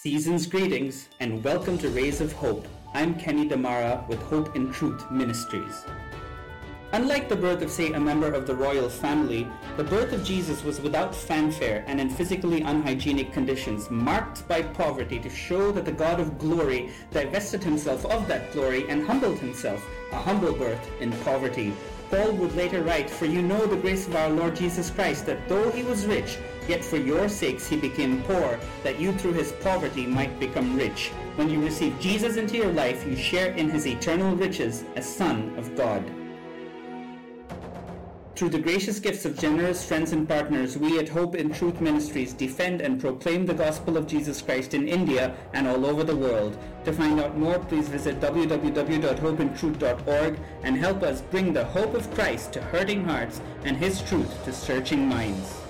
Season's greetings and welcome to Rays of Hope. I'm Kenny Damara with Hope and Truth Ministries. Unlike the birth of, say, a member of the royal family, the birth of Jesus was without fanfare and in physically unhygienic conditions, marked by poverty to show that the God of glory divested himself of that glory and humbled himself, a humble birth in poverty. Paul would later write, For you know the grace of our Lord Jesus Christ, that though he was rich, yet for your sakes he became poor, that you through his poverty might become rich. When you receive Jesus into your life, you share in his eternal riches as Son of God. Through the gracious gifts of generous friends and partners, we at Hope in Truth Ministries defend and proclaim the gospel of Jesus Christ in India and all over the world. To find out more, please visit www.hopeintruth.org and help us bring the hope of Christ to hurting hearts and his truth to searching minds.